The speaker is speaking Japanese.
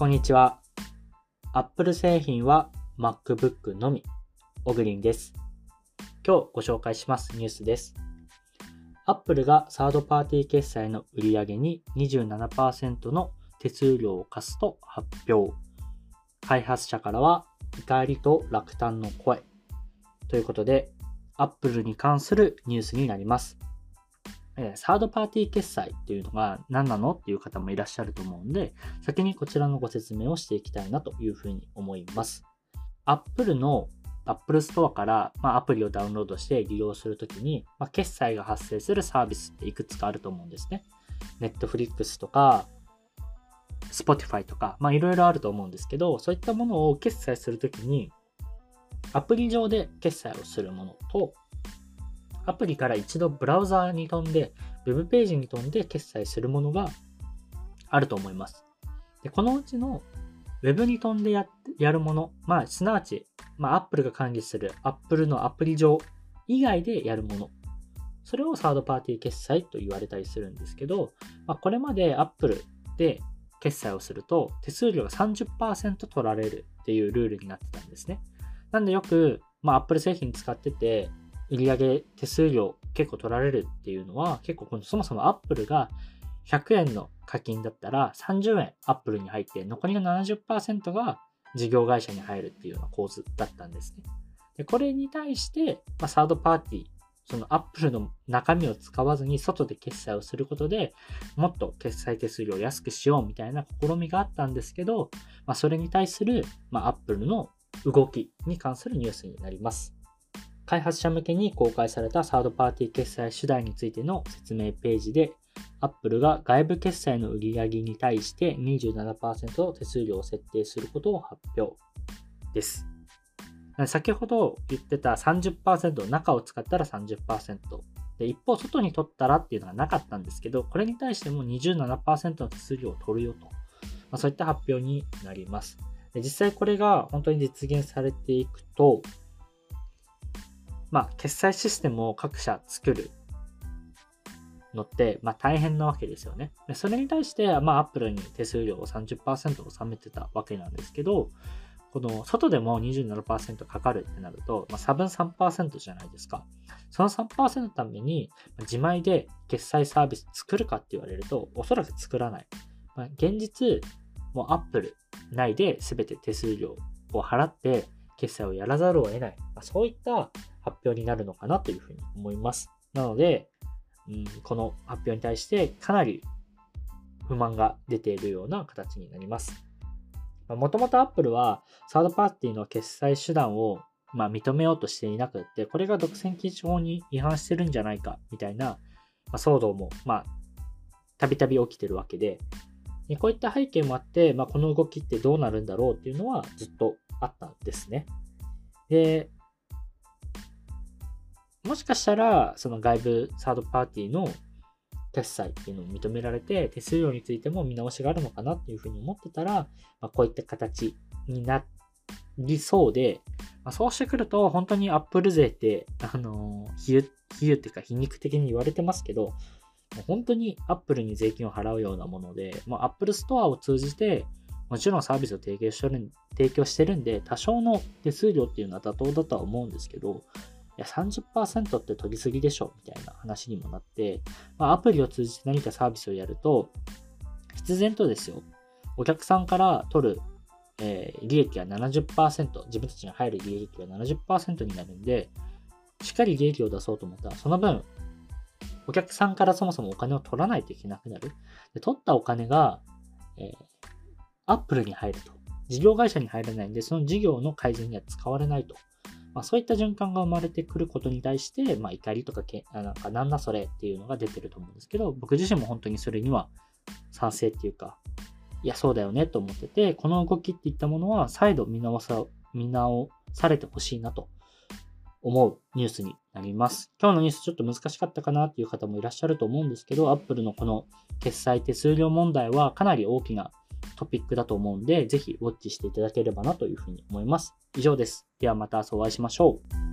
こんにちは。Apple 製品は MacBook のみ。オグリンです。今日ご紹介しますニュースです。Apple がサードパーティー決済の売上に27%の手数料を課すと発表。開発者からは怒りと落胆の声。ということで、Apple に関するニュースになります。えサードパーティー決済っていうのが何なのっていう方もいらっしゃると思うんで、先にこちらのご説明をしていきたいなというふうに思います。Apple の Apple Store から、ま、アプリをダウンロードして利用するときに、ま、決済が発生するサービスっていくつかあると思うんですね。Netflix とか、Spotify とか、まあいろいろあると思うんですけど、そういったものを決済するときに、アプリ上で決済をするものと、アプリから一度ブラウザーに飛んで、ウェブページに飛んで決済するものがあると思います。でこのうちのウェブに飛んでややるもの、まあ、すなわち、まあ、Apple が管理する Apple のアプリ上以外でやるもの。それをサードパーティー決済と言われたりするんですけど、まあ、これまで Apple で決済をすると手数料が30%取られるっていうルールになってたんですね。なんでよく、まあ、Apple 製品使ってて、売上手数料結構取られるっていうのは、結構このそもそも Apple が100円の課金だったら30円 Apple に入って、残りの70%が事業会社に入るっていうような構図だったんですね。でこれに対して、まあ、サードパーティー、その Apple の中身を使わずに外で決済をすることでもっと決済手数料を安くしようみたいな試みがあったんですけど、まあ、それに対する、まあ、Apple の動きに関するニュースになります。開発者向けに公開されたサードパーティー決済手段についての説明ページで、Apple が外部決済の売り上げに対して27%の手数料を設定することを発表です。先ほど言ってた30%、中を使ったら30%。で、一方、外に取ったらっていうのがなかったんですけど、これに対しても27%の手数料を取るよと。まあ、そういった発表になります。で実際これが本当に実現されていくと、まあ、決済システムを各社作るのって、まあ、大変なわけですよね。でそれに対して、まあ、Apple に手数料を30%納めてたわけなんですけど、この外でも27%かかるってなると、まあ、差分3%じゃないですか。その3%のために自前で決済サービス作るかって言われると、おそらく作らない。まあ、現実、もう Apple 内で全て手数料を払って決済をやらざるを得ない。まあ、そういった発表になるのかなというふうに思います。なので、うん、この発表に対してかなり不満が出ているような形になります。もともと Apple はサードパーティーの決済手段をまあ、認めようとしていなくって、これが独占禁止法に違反してるんじゃないかみたいな、ま、騒動も、まあ、たびたび起きてるわけで、こういった背景もあって、まあ、この動きってどうなるんだろうっていうのはずっとあったんですね。で、もしかしたら、その外部サードパーティーの決済っていうのを認められて、手数料についても見直しがあるのかなっていうふうに思ってたら、まあ、こういった形になりそうで、まあ、そうしてくると、本当にアップル税って、あの、比喩、比喩っていうか皮肉的に言われてますけど、本当にアップルに税金を払うようなもので、もうアップルストアを通じて、もちろんサービスを提供してる提供してるんで、多少の手数料っていうのは妥当だとは思うんですけど、いや、30%って取りすぎでしょみたいな話にもなって、まあ、アプリを通じて何かサービスをやると、必然とですよ、お客さんから取る、えー、利益は70%、自分たちに入る利益は70%になるんで、しっかり利益を出そうと思ったら、その分、お客さんからそもそもお金を取らないといけなくなる。で取ったお金が、えー、アップルに入ると。事業会社に入らないんで、その事業の改善には使われないと。まあ、そういった循環が生まれてくることに対して、まあ、怒りとかけ、なんか、なんだそれっていうのが出てると思うんですけど、僕自身も本当にそれには賛成っていうか、いや、そうだよねと思ってて、この動きっていったものは再度見直さ、見直されてほしいなと思うニュースになります。今日のニュースちょっと難しかったかなっていう方もいらっしゃると思うんですけど、Apple のこの決済手数料問題はかなり大きなトピックだと思うんで、ぜひウォッチしていただければなというふうに思います。以上です。ではまた明日お会いしましょう。